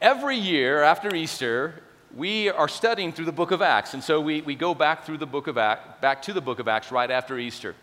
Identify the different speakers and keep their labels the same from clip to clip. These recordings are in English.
Speaker 1: every year after Easter, we are studying through the book of Acts. And so we, we go back through the book of Acts, back to the book of Acts right after Easter.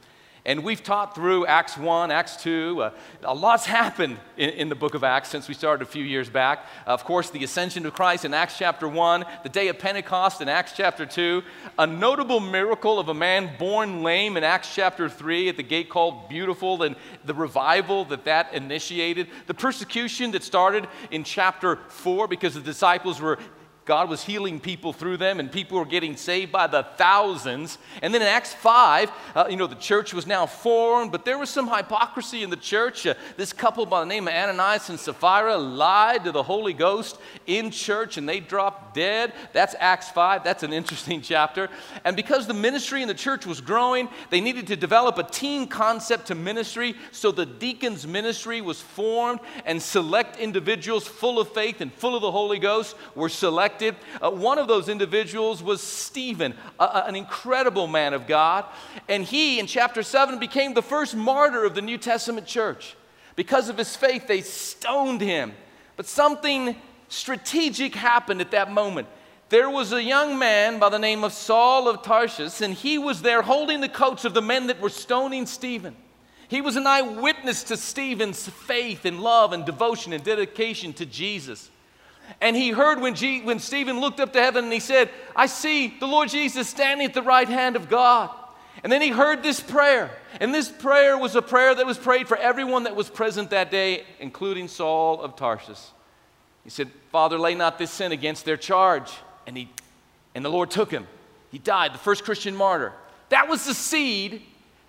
Speaker 1: And we've taught through Acts 1, Acts 2. Uh, a lot's happened in, in, the book of Acts since we started a few years back. Of course, the ascension of Christ in Acts chapter 1, the day of Pentecost in Acts chapter 2, a notable miracle of a man born lame in Acts chapter 3 at the gate called Beautiful, and the revival that that initiated, the persecution that started in chapter 4 because the disciples were God was healing people through them, and people were getting saved by the thousands. And then in Acts 5, uh, you know, the church was now formed, but there was some hypocrisy in the church. Uh, this couple by the name of Ananias and Sapphira lied to the Holy Ghost in church, and they dropped dead. That's Acts 5. That's an interesting chapter. And because the ministry in the church was growing, they needed to develop a team concept to ministry. So the deacons' ministry was formed, and select individuals full of faith and full of the Holy Ghost were selected uh, one of those individuals was Stephen, a, an incredible man of God. And he, in chapter 7, became the first martyr of the New Testament church. Because of his faith, they stoned him. But something strategic happened at that moment. There was a young man by the name of Saul of Tarsus, and he was there holding the coats of the men that were stoning Stephen. He was an eyewitness to Stephen's faith and love and devotion and dedication to Jesus. And he heard when, when Stephen looked up to heaven and he said, I see the Lord Jesus standing at the right hand of God. And then he heard this prayer. And this prayer was a prayer that was prayed for everyone that was present that day, including Saul of Tarsus. He said, Father, lay not this sin against their charge. And, he, and the Lord took him. He died, the first Christian martyr. That was the seed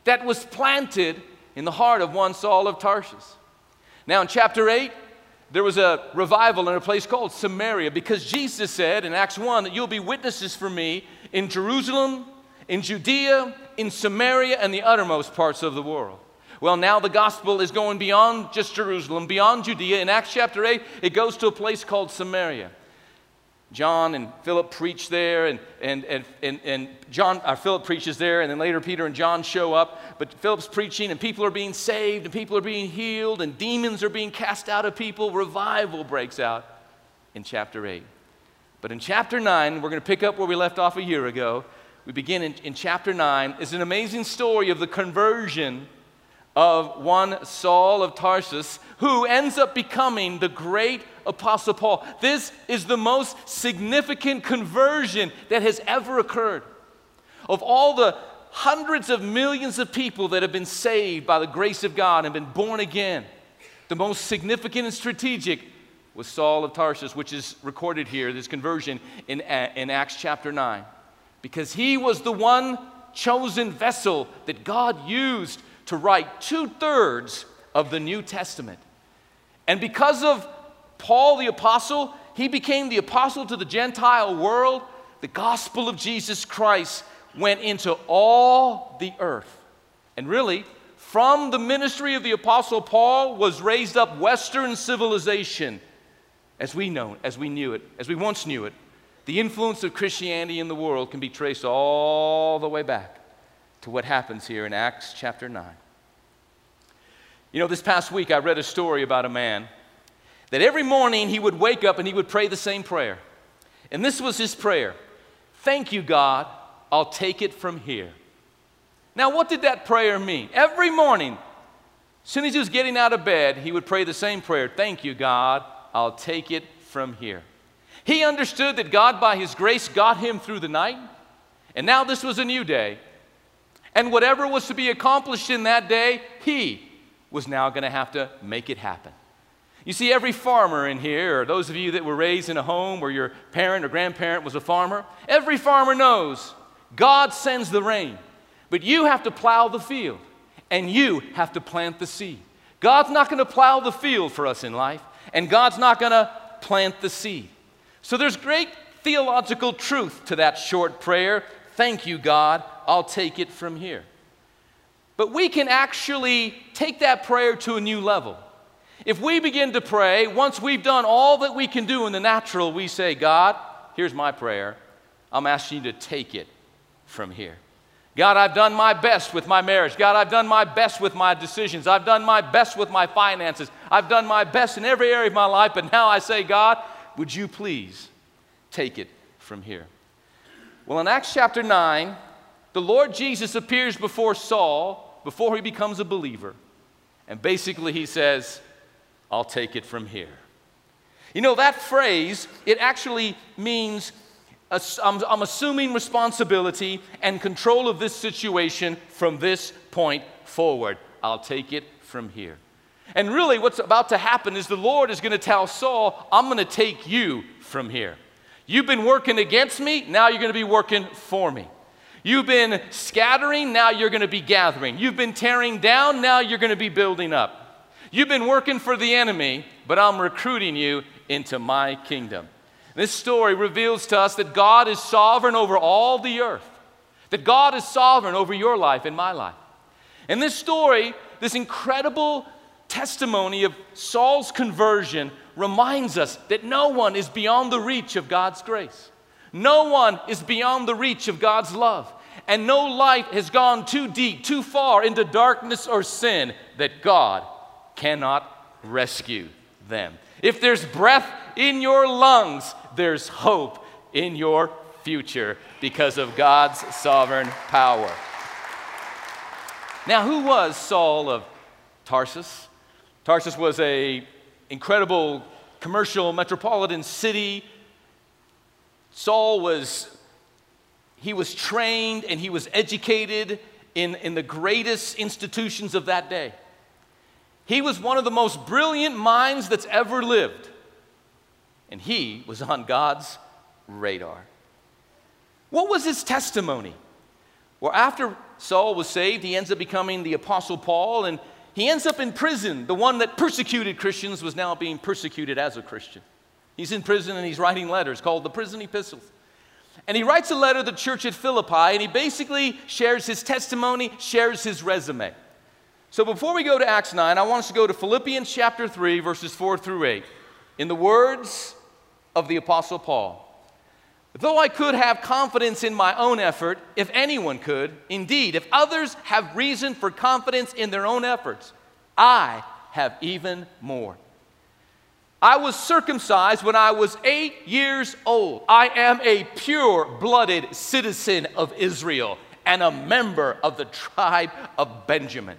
Speaker 1: that was planted in the heart of one Saul of Tarsus. Now, in chapter 8, there was a revival in a place called Samaria because Jesus said in Acts 1 that you'll be witnesses for me in Jerusalem, in Judea, in Samaria, and the uttermost parts of the world. Well, now the gospel is going beyond just Jerusalem, beyond Judea. In Acts chapter 8, it goes to a place called Samaria. John and Philip preach there, and, and, and, and, and John, uh, Philip preaches there, and then later Peter and John show up. But Philip's preaching, and people are being saved, and people are being healed, and demons are being cast out of people. Revival breaks out in chapter 8. But in chapter 9, we're going to pick up where we left off a year ago. We begin in, in chapter 9. It's an amazing story of the conversion of one Saul of Tarsus, who ends up becoming the great Apostle Paul. This is the most significant conversion that has ever occurred. Of all the hundreds of millions of people that have been saved by the grace of God and been born again, the most significant and strategic was Saul of Tarsus, which is recorded here, this conversion in, uh, in Acts chapter 9. Because he was the one chosen vessel that God used to write two thirds of the New Testament. And because of Paul the apostle, he became the apostle to the Gentile world. The gospel of Jesus Christ went into all the earth. And really, from the ministry of the apostle Paul was raised up western civilization as we know as we knew it, as we once knew it. The influence of Christianity in the world can be traced all the way back to what happens here in Acts chapter 9. You know, this past week I read a story about a man that every morning he would wake up and he would pray the same prayer. And this was his prayer Thank you, God, I'll take it from here. Now, what did that prayer mean? Every morning, as soon as he was getting out of bed, he would pray the same prayer Thank you, God, I'll take it from here. He understood that God, by his grace, got him through the night. And now this was a new day. And whatever was to be accomplished in that day, he was now going to have to make it happen. You see, every farmer in here, or those of you that were raised in a home where your parent or grandparent was a farmer, every farmer knows God sends the rain, but you have to plow the field and you have to plant the seed. God's not going to plow the field for us in life, and God's not going to plant the seed. So there's great theological truth to that short prayer. Thank you, God. I'll take it from here. But we can actually take that prayer to a new level. If we begin to pray, once we've done all that we can do in the natural, we say, God, here's my prayer. I'm asking you to take it from here. God, I've done my best with my marriage. God, I've done my best with my decisions. I've done my best with my finances. I've done my best in every area of my life, but now I say, God, would you please take it from here? Well, in Acts chapter 9, the Lord Jesus appears before Saul before he becomes a believer. And basically, he says, I'll take it from here. You know, that phrase, it actually means I'm, assuming responsibility and control of this situation from this point forward. I'll take it from here. And really, what's about to happen is the Lord is going to tell Saul, I'm going to take you from here. You've been working against me, now you're going to be working for me. You've been scattering, now you're going to be gathering. You've been tearing down, now you're going to be building up. You've been working for the enemy, but I'm recruiting you into my kingdom. This story reveals to us that God is sovereign over all the earth, that God is sovereign over your life and my life. And this story, this incredible testimony of Saul's conversion, reminds us that no one is beyond the reach of God's grace. No one is beyond the reach of God's love. And no light has gone too deep, too far into darkness or sin that God cannot rescue them. If there's breath in your lungs, there's hope in your future because of God's sovereign power. Now, who was Saul of Tarsus? Tarsus was a incredible commercial metropolitan city. Saul was he was trained and he was educated in, in the greatest institutions of that day. He was one of the most brilliant minds that's ever lived and he was on God's radar. What was his testimony? Well, after Saul was saved, he ends up becoming the Apostle Paul, and he ends up in prison. The one that persecuted Christians was now being persecuted as a Christian. He's in prison and he's writing letters called the Prison Epistles. And he writes a letter to the church at Philippi, and he basically shares his testimony, shares his resume. So before we go to Acts 9, I want us to go to Philippians chapter 3, verses 4 through 8. In the words of the Apostle Paul. Though I could have confidence in my own effort, if anyone could, indeed, if others have reason for confidence in their own efforts, I have even more. I was circumcised when I was eight years old. I am a pure blooded citizen of Israel and a member of the tribe of Benjamin.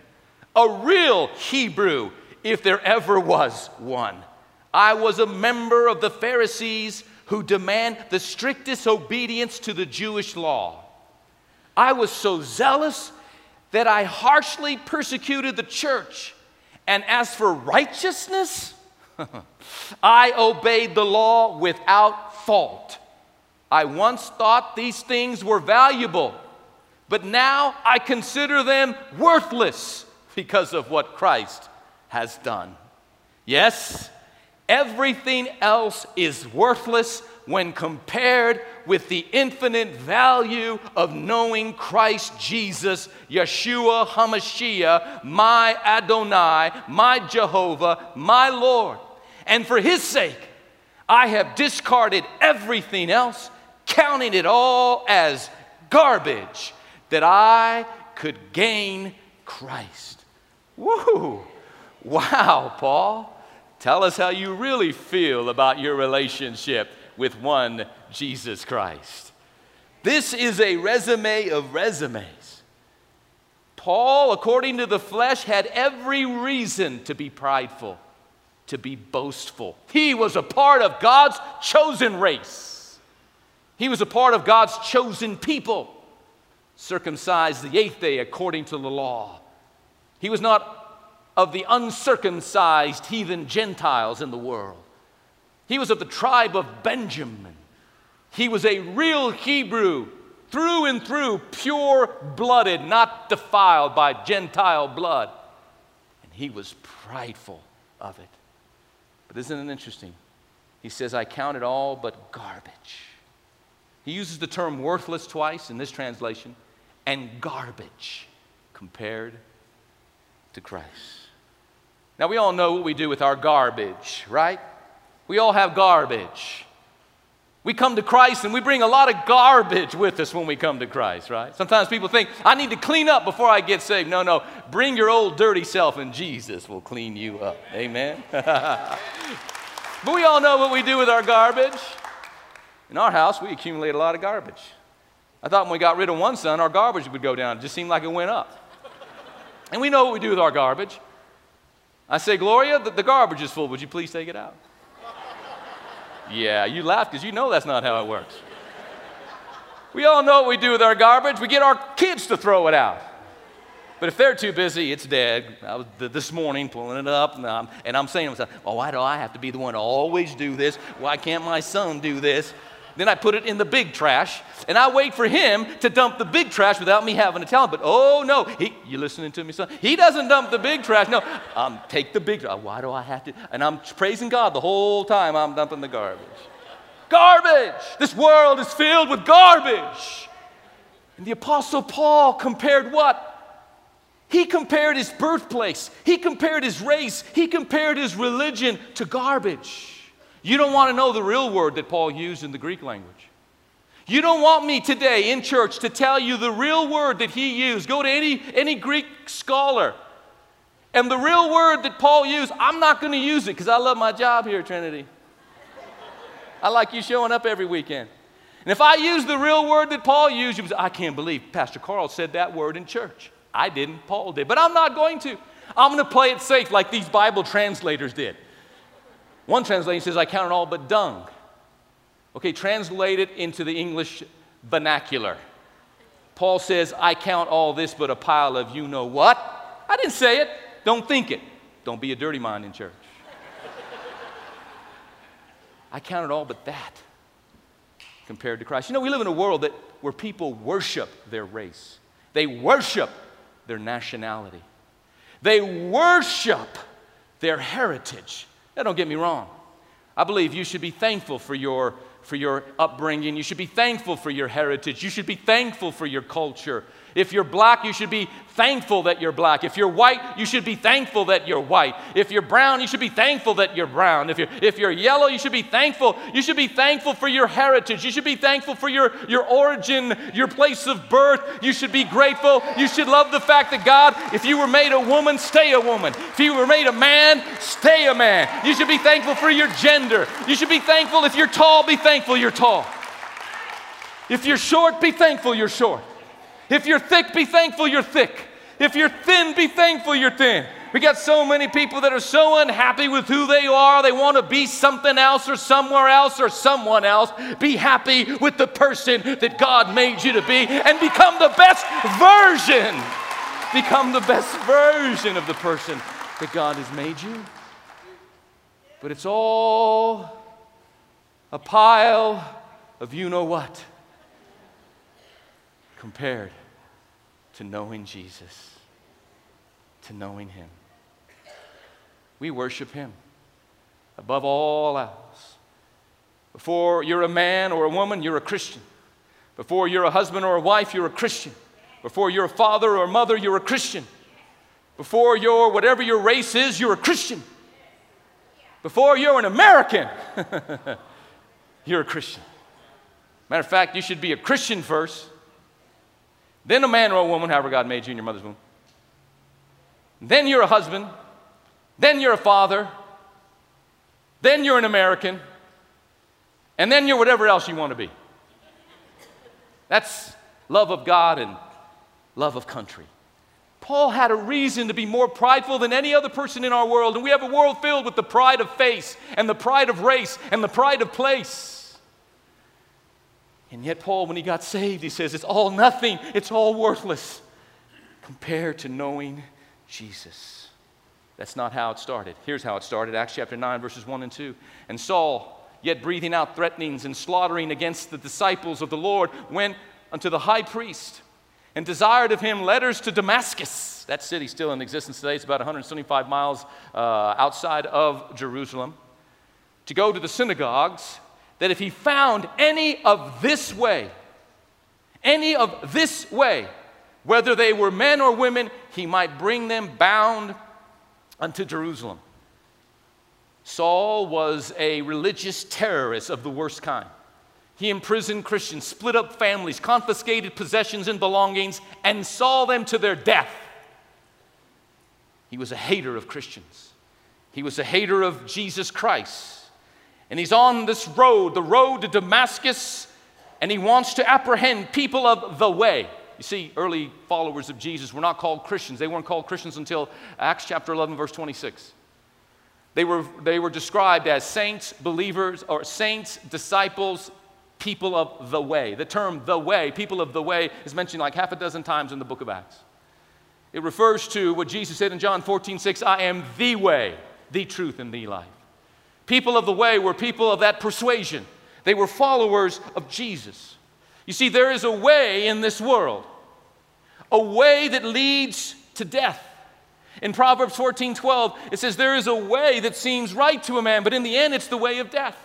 Speaker 1: A real Hebrew, if there ever was one. I was a member of the Pharisees who demand the strictest obedience to the Jewish law. I was so zealous that I harshly persecuted the church. And as for righteousness, I obeyed the law without fault. I once thought these things were valuable, but now I consider them worthless because of what Christ has done. Yes, Everything else is worthless when compared with the infinite value of knowing Christ Jesus, Yeshua HaMashiach, my Adonai, my Jehovah, my Lord. And for his sake, I have discarded everything else, counting it all as garbage, that I could gain Christ. Woo! Wow, Paul. Tell us how you really feel about your relationship with one Jesus Christ. This is a resume of resumes. Paul, according to the flesh, had every reason to be prideful, to be boastful. He was a part of God's chosen race, he was a part of God's chosen people, circumcised the eighth day according to the law. He was not of the uncircumcised heathen Gentiles in the world. He was of the tribe of Benjamin. He was a real Hebrew, through and through, pure blooded, not defiled by Gentile blood. And he was prideful of it. But isn't it interesting? He says, I count it all but garbage. He uses the term worthless twice in this translation and garbage compared to Christ. Now, we all know what we do with our garbage, right? We all have garbage. We come to Christ and we bring a lot of garbage with us when we come to Christ, right? Sometimes people think, I need to clean up before I get saved. No, no, bring your old dirty self and Jesus will clean you up. Amen? But we all know what we do with our garbage. In our house, we accumulate a lot of garbage. I thought when we got rid of one son, our garbage would go down. It just seemed like it went up. And we know what we do with our garbage. I say, Gloria, the, the garbage is full. Would you please take it out? Yeah, you laugh because you know that's not how it works. We all know what we do with our garbage. We get our kids to throw it out. But if they're too busy, it's dead. I was this morning pulling it up, and I'm, and I'm saying to myself, well, why do I have to be the one to always do this? Why can't my son do this? Then I put it in the big trash, and I wait for him to dump the big trash without me having to tell him. But oh no, he, you listening to me, son? He doesn't dump the big trash. No, um, take the big trash. Why do I have to? And I'm praising God the whole time I'm dumping the garbage. Garbage! This world is filled with garbage. And the Apostle Paul compared what? He compared his birthplace, he compared his race, he compared his religion to garbage. You don't want to know the real word that Paul used in the Greek language. You don't want me today in church to tell you the real word that he used. Go to any, any Greek scholar. And the real word that Paul used, I'm not going to use it because I love my job here at Trinity. I like you showing up every weekend. And if I use the real word that Paul used, you say, I can't believe Pastor Carl said that word in church. I didn't, Paul did. But I'm not going to. I'm going to play it safe like these Bible translators did. One translation says, I count it all but dung. Okay, translate it into the English vernacular. Paul says, I count all this but a pile of you know what. I didn't say it. Don't think it. Don't be a dirty mind in church. I count it all but that compared to Christ. You know, we live in a world that, where people worship their race, they worship their nationality, they worship their heritage. Now, don't get me wrong. I believe you should be thankful for your, for your upbringing. You should be thankful for your heritage. You should be thankful for your culture. If you're black, you should be thankful that you're black. If you're white, you should be thankful that you're white. If you're brown, you should be thankful that you're brown. If you're, if you're yellow, you should be thankful. You should be thankful for your heritage. You should be thankful for your, your origin, your place of birth. You should be grateful. You should love the fact that God, if you were made a woman, stay a woman. If you were made a man, stay a man. You should be thankful for your gender. You should be thankful if you're tall, be thankful you're tall. If you're short, be thankful you're short. If you're thick, be thankful you're thick. If you're thin, be thankful you're thin. We got so many people that are so unhappy with who they are, they want to be something else or somewhere else or someone else. Be happy with the person that God made you to be and become the best version. Become the best version of the person that God has made you. But it's all a pile of you know what compared to knowing Jesus, to knowing Him. We worship Him above all else. Before you're a man or a woman, you're a Christian. Before you're a husband or a wife, you're a Christian. Before you're a father or a mother, you're a Christian. Before you're whatever your race is, you're a Christian. Before you're an American, you're a Christian. Matter of fact, you should be a Christian first then a man or a woman, however God made you in your mother's womb. Then you're a husband. Then you're a father. Then you're an American. And then you're whatever else you want to be. That's love of God and love of country. Paul had a reason to be more prideful than any other person in our world, and we have a world filled with the pride of face and the pride of race and the pride of place. And yet, Paul, when he got saved, he says it's all nothing, it's all worthless compared to knowing Jesus. That's not how it started. Here's how it started Acts chapter 9, verses 1 and 2. And Saul, yet breathing out threatenings and slaughtering against the disciples of the Lord, went unto the high priest and desired of him letters to Damascus. That city still in existence today. It's about 175 miles uh, outside of Jerusalem. To go to the synagogues that if he found any of this way, any of this way, whether they were men or women, he might bring them bound unto Jerusalem. Saul was a religious terrorist of the worst kind. He imprisoned Christians, split up families, confiscated possessions and belongings, and saw them to their death. He was a hater of Christians. He was a hater of Jesus Christ. And he's on this road, the road to Damascus, and he wants to apprehend people of the way. You see, early followers of Jesus were not called Christians. They weren't called Christians until Acts chapter 11, verse 26. They were, they were described as saints, believers, or saints, disciples, people of the way. The term the way, people of the way, is mentioned like half a dozen times in the book of Acts. It refers to what Jesus said in John 14, 6, I am the way, the truth, and the life. People of the way were people of that persuasion. They were followers of Jesus. You see, there is a way in this world, a way that leads to death. In Proverbs 14 12, it says, There is a way that seems right to a man, but in the end, it's the way of death.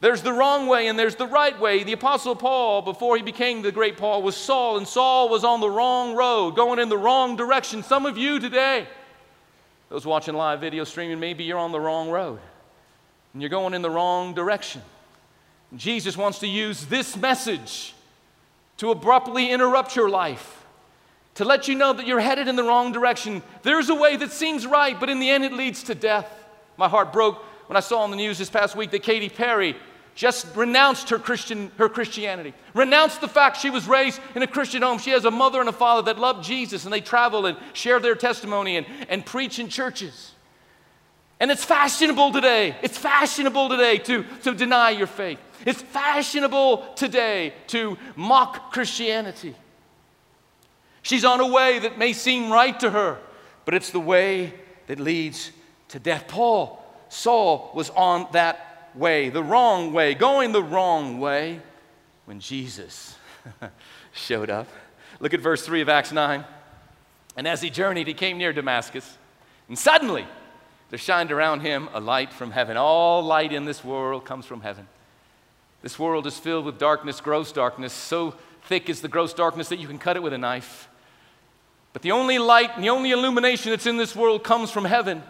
Speaker 1: There's the wrong way and there's the right way. The Apostle Paul, before he became the great Paul, was Saul, and Saul was on the wrong road, going in the wrong direction. Some of you today, those watching live video streaming, maybe you're on the wrong road and you're going in the wrong direction. Jesus wants to use this message to abruptly interrupt your life, to let you know that you're headed in the wrong direction. There's a way that seems right, but in the end it leads to death. My heart broke when I saw on the news this past week that Katy Perry just renounced her, Christian, her Christianity, renounced the fact she was raised in a Christian home. She has a mother and a father that love Jesus, and they travel and share their testimony and, and preach in churches. And it's fashionable today. It's fashionable today to, to deny your faith. It's fashionable today to mock Christianity. She's on a way that may seem right to her, but it's the way that leads to death. Paul, Saul was on that way, the wrong way, going the wrong way when Jesus showed up. Look at verse 3 of Acts 9. And as he journeyed, he came near Damascus, and suddenly there shined around him a light from heaven. All light in this world comes from heaven. This world is filled with darkness, gross darkness, so thick is the gross darkness that you can cut it with a knife. But the only light and the only illumination that's in this world comes from heaven.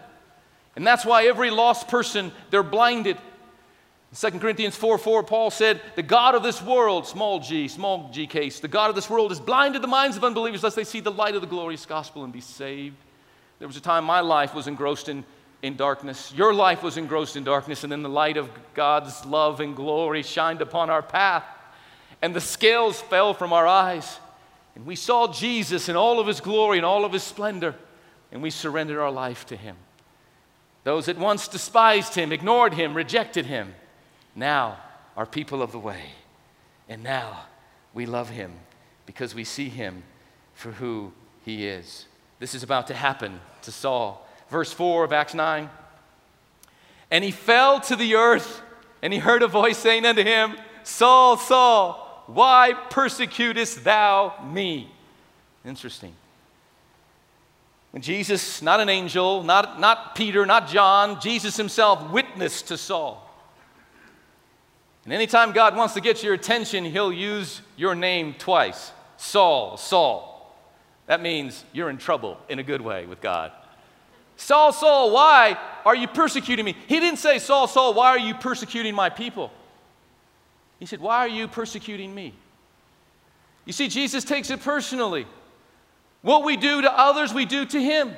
Speaker 1: And that's why every lost person, they're blinded. In 2 Corinthians 4 4, Paul said, The God of this world, small g, small g case, the God of this world has blinded the minds of unbelievers lest they see the light of the glorious gospel and be saved. There was a time my life was engrossed in, in darkness. Your life was engrossed in darkness, and then the light of God's love and glory shined upon our path, and the scales fell from our eyes. And we saw Jesus in all of his glory and all of his splendor, and we surrendered our life to him. Those that once despised him, ignored him, rejected him, now are people of the way. And now we love him because we see him for who he is. This is about to happen to Saul. Verse 4 of Acts 9. And he fell to the earth, and he heard a voice saying unto him, Saul, Saul, why persecutest thou me? Interesting. When Jesus, not an angel, not, not Peter, not John, Jesus himself witnessed to Saul. And anytime God wants to get your attention, he'll use your name twice Saul, Saul. That means you're in trouble in a good way with God. Saul, Saul, why are you persecuting me? He didn't say, Saul, Saul, why are you persecuting my people? He said, Why are you persecuting me? You see, Jesus takes it personally. What we do to others, we do to him.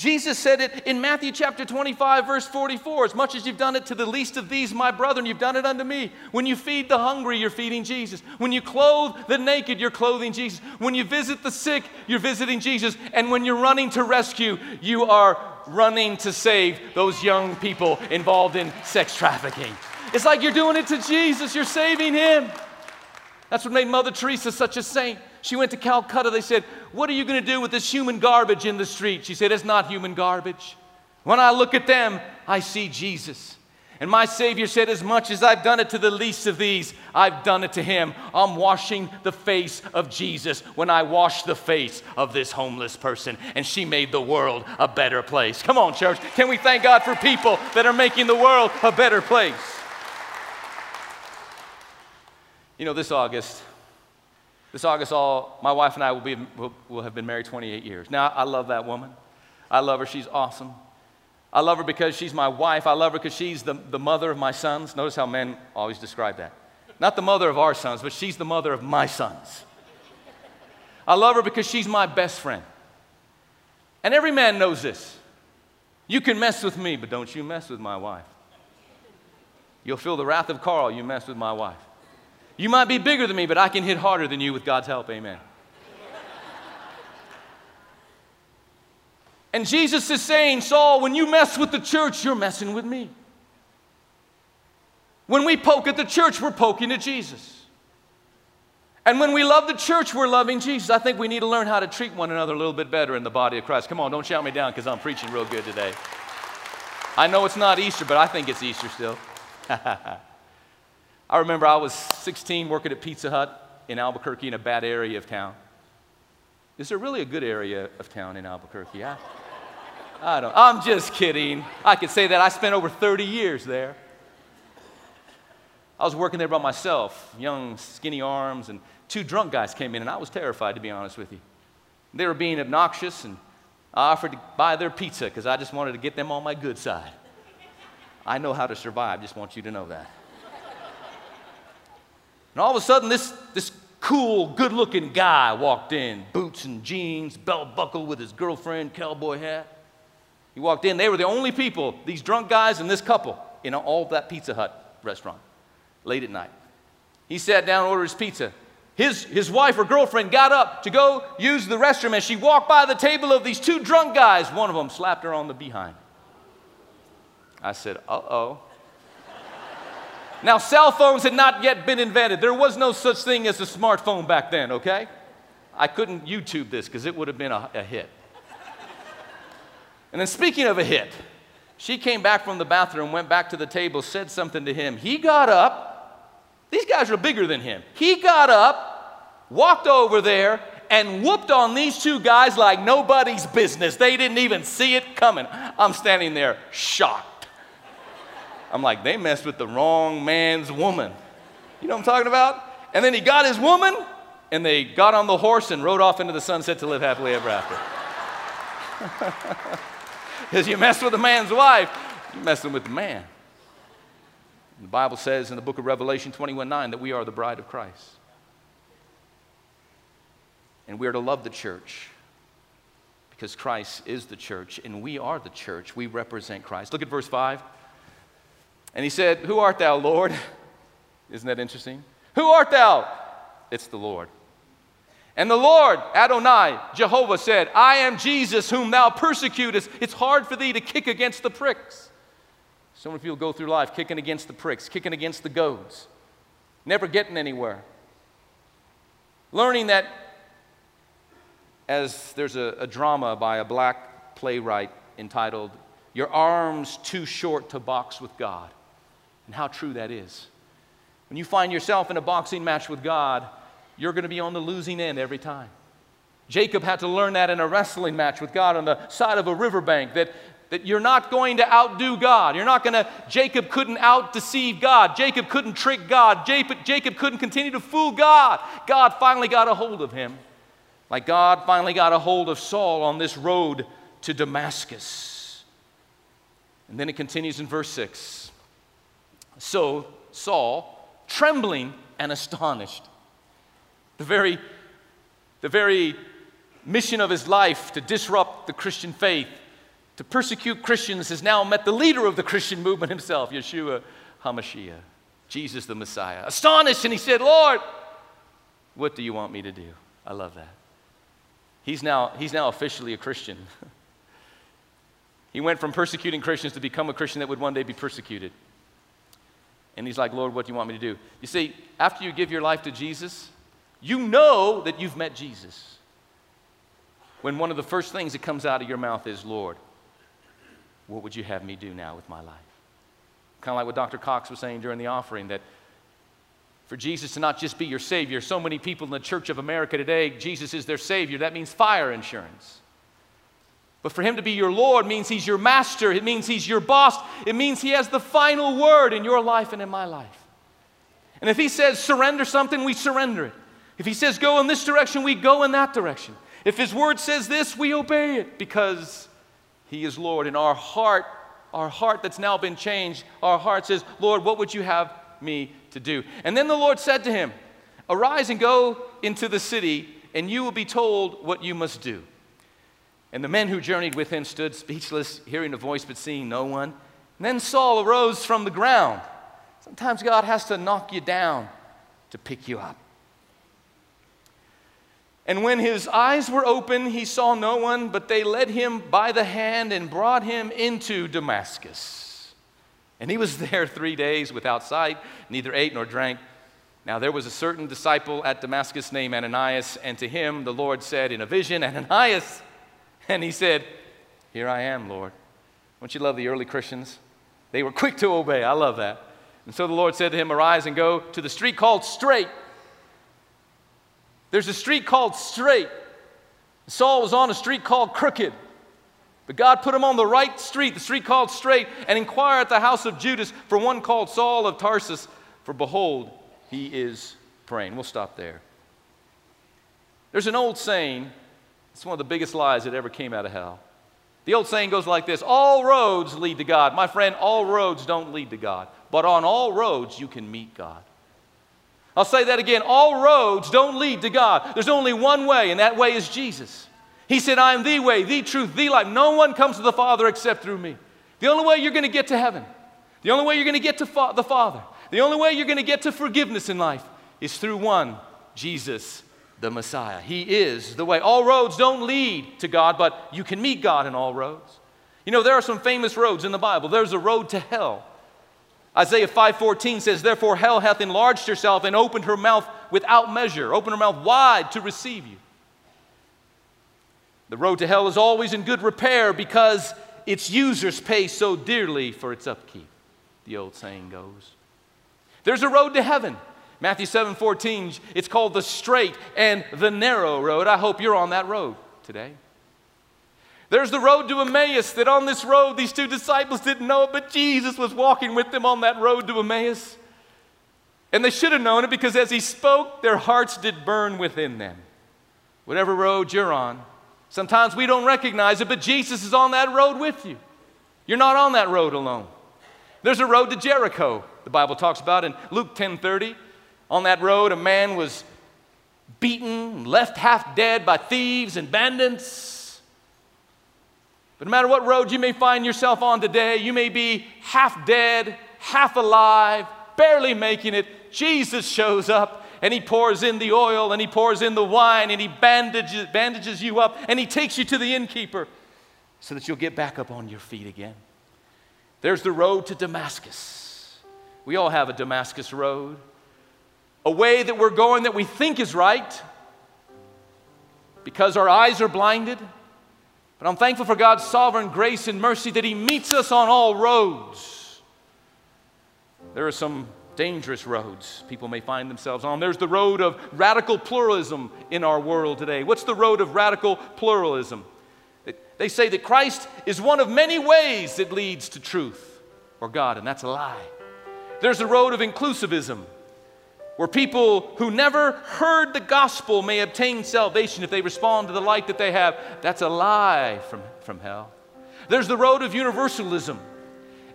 Speaker 1: Jesus said it in Matthew chapter 25, verse 44 As much as you've done it to the least of these, my brethren, you've done it unto me. When you feed the hungry, you're feeding Jesus. When you clothe the naked, you're clothing Jesus. When you visit the sick, you're visiting Jesus. And when you're running to rescue, you are running to save those young people involved in sex trafficking. It's like you're doing it to Jesus, you're saving him. That's what made Mother Teresa such a saint. She went to Calcutta. They said, What are you going to do with this human garbage in the street? She said, It's not human garbage. When I look at them, I see Jesus. And my Savior said, As much as I've done it to the least of these, I've done it to him. I'm washing the face of Jesus when I wash the face of this homeless person. And she made the world a better place. Come on, church. Can we thank God for people that are making the world a better place? You know, this August, this August, all my wife and I will, be, will, will have been married 28 years. Now, I love that woman. I love her. She's awesome. I love her because she's my wife. I love her because she's the, the mother of my sons. Notice how men always describe that. Not the mother of our sons, but she's the mother of my sons. I love her because she's my best friend. And every man knows this. You can mess with me, but don't you mess with my wife. You'll feel the wrath of Carl, you mess with my wife. You might be bigger than me, but I can hit harder than you with God's help. Amen. and Jesus is saying, Saul, when you mess with the church, you're messing with me. When we poke at the church, we're poking at Jesus. And when we love the church, we're loving Jesus. I think we need to learn how to treat one another a little bit better in the body of Christ. Come on, don't shout me down because I'm preaching real good today. I know it's not Easter, but I think it's Easter still. I remember I was 16 working at Pizza Hut in Albuquerque in a bad area of town. Is there really a good area of town in Albuquerque? I, I don't. I'm just kidding. I could say that I spent over 30 years there. I was working there by myself, young, skinny arms, and two drunk guys came in, and I was terrified, to be honest with you. They were being obnoxious, and I offered to buy their pizza because I just wanted to get them on my good side. I know how to survive, just want you to know that. And all of a sudden, this, this cool, good looking guy walked in, boots and jeans, belt buckle with his girlfriend, cowboy hat. He walked in, they were the only people, these drunk guys and this couple, in all that Pizza Hut restaurant late at night. He sat down and ordered his pizza. His, his wife or girlfriend got up to go use the restroom as she walked by the table of these two drunk guys. One of them slapped her on the behind. I said, uh oh. Now, cell phones had not yet been invented. There was no such thing as a smartphone back then, okay? I couldn't YouTube this because it would have been a, a hit. and then, speaking of a hit, she came back from the bathroom, went back to the table, said something to him. He got up these guys are bigger than him. He got up, walked over there, and whooped on these two guys like nobody's business. They didn't even see it coming. I'm standing there shocked. I'm like, they messed with the wrong man's woman. You know what I'm talking about? And then he got his woman, and they got on the horse and rode off into the sunset to live happily ever after. Because you mess with a man's wife, you're messing with the man. The Bible says in the book of Revelation 21 9 that we are the bride of Christ. And we are to love the church because Christ is the church and we are the church. We represent Christ. Look at verse 5. And he said, Who art thou, Lord? Isn't that interesting? Who art thou? It's the Lord. And the Lord, Adonai, Jehovah said, I am Jesus whom thou persecutest. It's hard for thee to kick against the pricks. So many people go through life kicking against the pricks, kicking against the goads, never getting anywhere. Learning that, as there's a, a drama by a black playwright entitled, Your Arms Too Short to Box with God, and how true that is. When you find yourself in a boxing match with God, you're going to be on the losing end every time. Jacob had to learn that in a wrestling match with God on the side of a riverbank that that you're not going to outdo God. You're not going to, Jacob couldn't out deceive God. Jacob couldn't trick God. Jacob, Jacob couldn't continue to fool God. God finally got a hold of him. Like God finally got a hold of Saul on this road to Damascus. And then it continues in verse 6. So Saul, trembling and astonished, the very, the very mission of his life to disrupt the Christian faith to persecute Christians has now met the leader of the Christian movement himself, Yeshua HaMashiach, Jesus the Messiah. Astonished, and he said, Lord, what do you want me to do? I love that. He's now, he's now officially a Christian. he went from persecuting Christians to become a Christian that would one day be persecuted. And he's like, Lord, what do you want me to do? You see, after you give your life to Jesus, you know that you've met Jesus. When one of the first things that comes out of your mouth is, Lord, what would you have me do now with my life? Kind of like what Dr. Cox was saying during the offering that for Jesus to not just be your Savior, so many people in the Church of America today, Jesus is their Savior. That means fire insurance. But for Him to be your Lord means He's your master, it means He's your boss, it means He has the final word in your life and in my life. And if He says surrender something, we surrender it. If He says go in this direction, we go in that direction. If His word says this, we obey it because he is Lord. And our heart, our heart that's now been changed, our heart says, Lord, what would you have me to do? And then the Lord said to him, Arise and go into the city, and you will be told what you must do. And the men who journeyed with him stood speechless, hearing a voice but seeing no one. And then Saul arose from the ground Sometimes God has to knock you down to pick you up. And when his eyes were open, he saw no one, but they led him by the hand and brought him into Damascus. And he was there three days without sight, neither ate nor drank. Now there was a certain disciple at Damascus named Ananias, and to him the Lord said in a vision, Ananias. And he said, Here I am, Lord. Don't you love the early Christians? They were quick to obey. I love that. And so the Lord said to him, Arise and go to the street called Straight. There's a street called Straight. Saul was on a street called Crooked. But God put him on the right street, the street called Straight, and inquire at the house of Judas for one called Saul of Tarsus, for behold, he is praying. We'll stop there. There's an old saying, it's one of the biggest lies that ever came out of hell. The old saying goes like this All roads lead to God. My friend, all roads don't lead to God, but on all roads you can meet God. I'll say that again. All roads don't lead to God. There's only one way, and that way is Jesus. He said, I am the way, the truth, the life. No one comes to the Father except through me. The only way you're going to get to heaven, the only way you're going to get to fa- the Father, the only way you're going to get to forgiveness in life is through one, Jesus, the Messiah. He is the way. All roads don't lead to God, but you can meet God in all roads. You know, there are some famous roads in the Bible. There's a road to hell. Isaiah 5:14 says, "Therefore hell hath enlarged herself and opened her mouth without measure, opened her mouth wide to receive you." The road to hell is always in good repair because its users pay so dearly for its upkeep. The old saying goes. There's a road to heaven. Matthew 7:14, it's called the straight and the narrow road. I hope you're on that road today. There's the road to Emmaus, that on this road, these two disciples didn't know it, but Jesus was walking with them on that road to Emmaus. And they should have known it because as he spoke, their hearts did burn within them. Whatever road you're on, sometimes we don't recognize it, but Jesus is on that road with you. You're not on that road alone. There's a road to Jericho, the Bible talks about in Luke 10:30. On that road, a man was beaten, left half dead by thieves and bandits. But no matter what road you may find yourself on today, you may be half dead, half alive, barely making it. Jesus shows up and he pours in the oil and he pours in the wine and he bandages, bandages you up and he takes you to the innkeeper so that you'll get back up on your feet again. There's the road to Damascus. We all have a Damascus road, a way that we're going that we think is right because our eyes are blinded but I'm thankful for God's sovereign grace and mercy that He meets us on all roads. There are some dangerous roads people may find themselves on. There's the road of radical pluralism in our world today. What's the road of radical pluralism? They say that Christ is one of many ways that leads to truth or God, and that's a lie. There's the road of inclusivism where people who never heard the gospel may obtain salvation if they respond to the light that they have. That's a lie from, from hell. There's the road of universalism.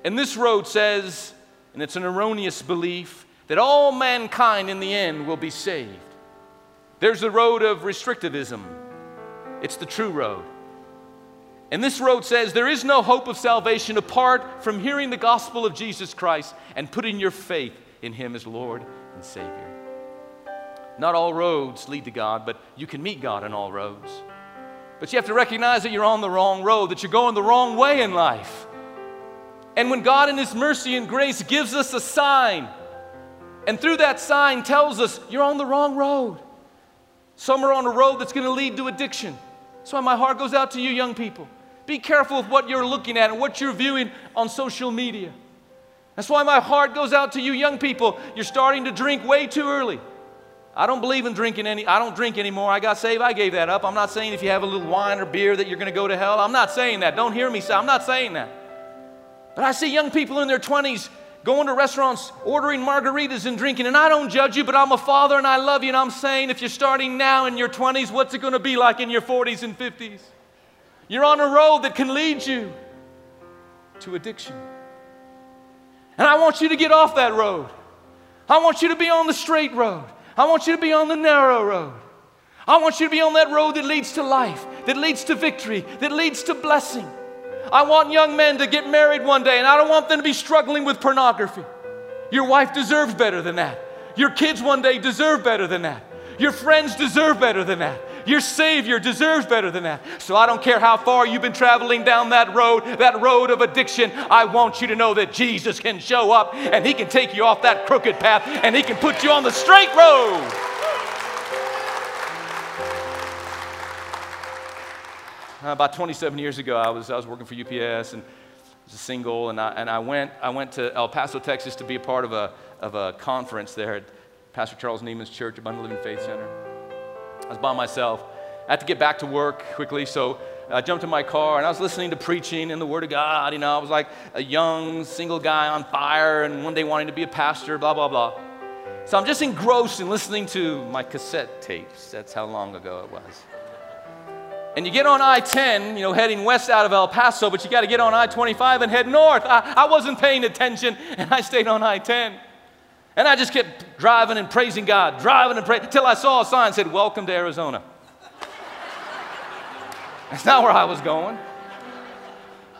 Speaker 1: And this road says, and it's an erroneous belief, that all mankind in the end will be saved. There's the road of restrictivism. It's the true road. And this road says there is no hope of salvation apart from hearing the gospel of Jesus Christ and putting your faith in Him as Lord and Savior. Not all roads lead to God, but you can meet God on all roads. But you have to recognize that you're on the wrong road, that you're going the wrong way in life. And when God, in His mercy and grace, gives us a sign, and through that sign tells us you're on the wrong road, some are on a road that's going to lead to addiction. That's why my heart goes out to you, young people. Be careful with what you're looking at and what you're viewing on social media. That's why my heart goes out to you young people. You're starting to drink way too early. I don't believe in drinking any, I don't drink anymore. I got saved, I gave that up. I'm not saying if you have a little wine or beer that you're going to go to hell. I'm not saying that. Don't hear me say, I'm not saying that. But I see young people in their 20s going to restaurants, ordering margaritas and drinking, and I don't judge you, but I'm a father and I love you, and I'm saying if you're starting now in your 20s, what's it going to be like in your 40s and 50s? You're on a road that can lead you to addiction. And I want you to get off that road. I want you to be on the straight road. I want you to be on the narrow road. I want you to be on that road that leads to life, that leads to victory, that leads to blessing. I want young men to get married one day, and I don't want them to be struggling with pornography. Your wife deserves better than that. Your kids one day deserve better than that. Your friends deserve better than that. Your Savior deserves better than that. So I don't care how far you've been traveling down that road, that road of addiction. I want you to know that Jesus can show up and He can take you off that crooked path and He can put you on the straight road. Uh, about 27 years ago, I was, I was working for UPS and was a single, and I, and I, went, I went to El Paso, Texas to be a part of a, of a conference there at Pastor Charles Nieman's church, Abundant Living Faith Center. I was by myself. I had to get back to work quickly, so I jumped in my car and I was listening to preaching and the Word of God. You know, I was like a young single guy on fire and one day wanting to be a pastor, blah, blah, blah. So I'm just engrossed in listening to my cassette tapes. That's how long ago it was. And you get on I 10, you know, heading west out of El Paso, but you got to get on I 25 and head north. I, I wasn't paying attention, and I stayed on I 10. And I just kept driving and praising God, driving and praying, until I saw a sign that said, Welcome to Arizona. that's not where I was going,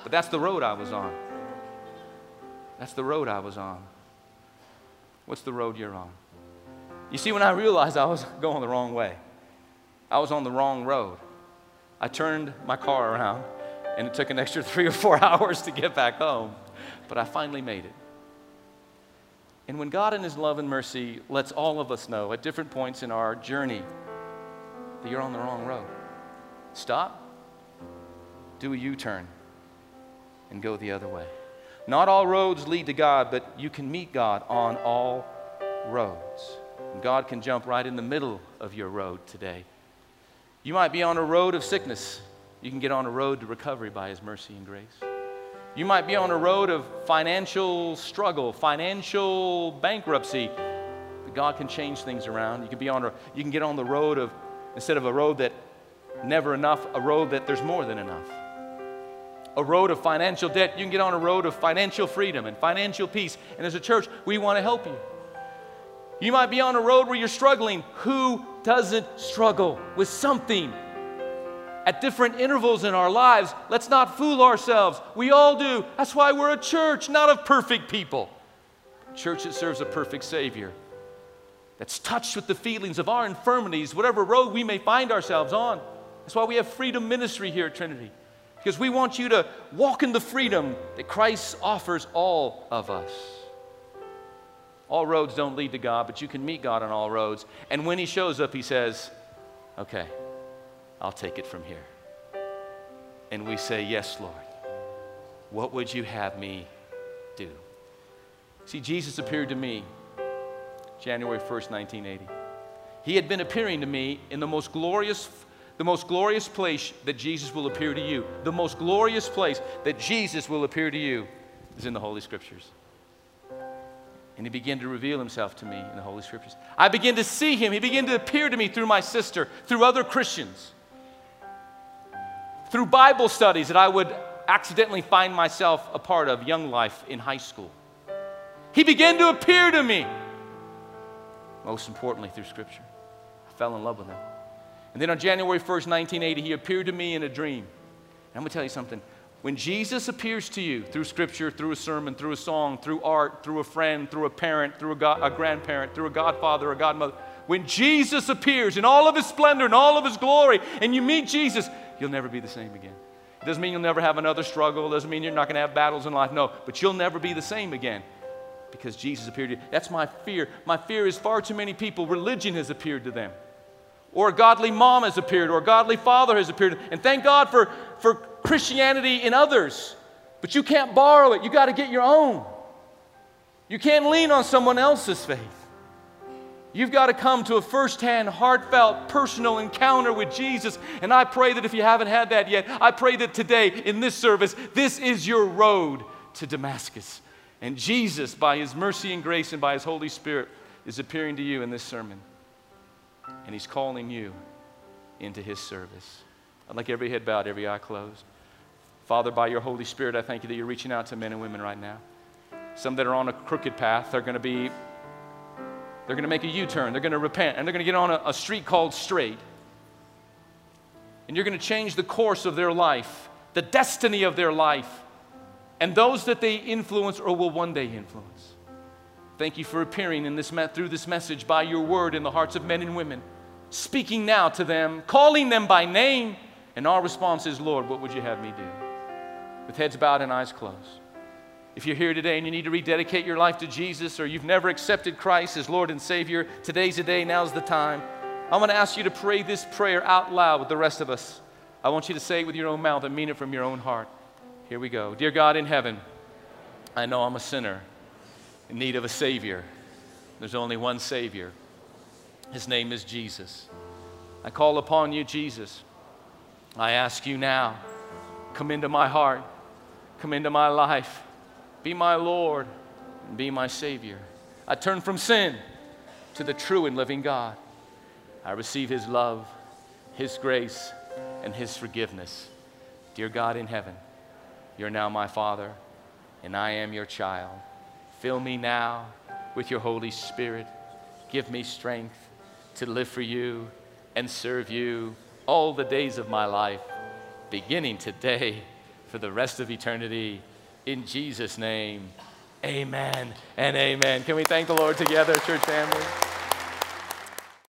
Speaker 1: but that's the road I was on. That's the road I was on. What's the road you're on? You see, when I realized I was going the wrong way, I was on the wrong road. I turned my car around, and it took an extra three or four hours to get back home, but I finally made it. And when God, in His love and mercy, lets all of us know at different points in our journey that you're on the wrong road, stop, do a U turn, and go the other way. Not all roads lead to God, but you can meet God on all roads. And God can jump right in the middle of your road today you might be on a road of sickness. You can get on a road to recovery by His mercy and grace. You might be on a road of financial struggle, financial bankruptcy. But God can change things around. You can be on a, you can get on the road of instead of a road that never enough, a road that there's more than enough. A road of financial debt, you can get on a road of financial freedom and financial peace. And as a church, we want to help you. You might be on a road where you're struggling. Who doesn't struggle with something at different intervals in our lives. Let's not fool ourselves. We all do. That's why we're a church, not of perfect people. A church that serves a perfect Savior, that's touched with the feelings of our infirmities, whatever road we may find ourselves on. That's why we have freedom ministry here at Trinity, because we want you to walk in the freedom that Christ offers all of us. All roads don't lead to God, but you can meet God on all roads. And when He shows up, He says, Okay, I'll take it from here. And we say, Yes, Lord. What would you have me do? See, Jesus appeared to me January 1st, 1980. He had been appearing to me in the most glorious the most glorious place that Jesus will appear to you. The most glorious place that Jesus will appear to you is in the Holy Scriptures. And he began to reveal himself to me in the Holy Scriptures. I began to see him. He began to appear to me through my sister, through other Christians, through Bible studies that I would accidentally find myself a part of, young life in high school. He began to appear to me. Most importantly, through Scripture. I fell in love with him. And then on January 1st, 1980, he appeared to me in a dream. And I'm going to tell you something. When Jesus appears to you through scripture, through a sermon, through a song, through art, through a friend, through a parent, through a, a grandparent, through a godfather, a godmother, when Jesus appears in all of his splendor and all of his glory, and you meet Jesus, you'll never be the same again. It doesn't mean you'll never have another struggle. It doesn't mean you're not going to have battles in life. No, but you'll never be the same again because Jesus appeared to you. That's my fear. My fear is far too many people, religion has appeared to them. Or a godly mom has appeared, or a godly father has appeared. And thank God for, for Christianity in others, but you can't borrow it. You got to get your own. You can't lean on someone else's faith. You've got to come to a firsthand, heartfelt, personal encounter with Jesus. And I pray that if you haven't had that yet, I pray that today in this service, this is your road to Damascus. And Jesus, by his mercy and grace and by his Holy Spirit, is appearing to you in this sermon. And he's calling you into his service. I'd like every head bowed, every eye closed. Father, by your Holy Spirit, I thank you that you're reaching out to men and women right now. Some that are on a crooked path, they're going to be, they're going to make a U turn, they're going to repent, and they're going to get on a, a street called straight. And you're going to change the course of their life, the destiny of their life, and those that they influence or will one day influence. Thank you for appearing in this, through this message by your word in the hearts of men and women, speaking now to them, calling them by name. And our response is, Lord, what would you have me do? With heads bowed and eyes closed. If you're here today and you need to rededicate your life to Jesus or you've never accepted Christ as Lord and Savior, today's the day, now's the time. I'm going to ask you to pray this prayer out loud with the rest of us. I want you to say it with your own mouth and mean it from your own heart. Here we go. Dear God in heaven, I know I'm a sinner in need of a Savior. There's only one Savior. His name is Jesus. I call upon you, Jesus. I ask you now, come into my heart, come into my life, be my Lord, and be my Savior. I turn from sin to the true and living God. I receive His love, His grace, and His forgiveness. Dear God in heaven, you're now my Father, and I am your child. Fill me now with your Holy Spirit. Give me strength to live for you and serve you all the days of my life, beginning today for the rest of eternity. In Jesus' name, amen and amen. Can we thank the Lord together, church family?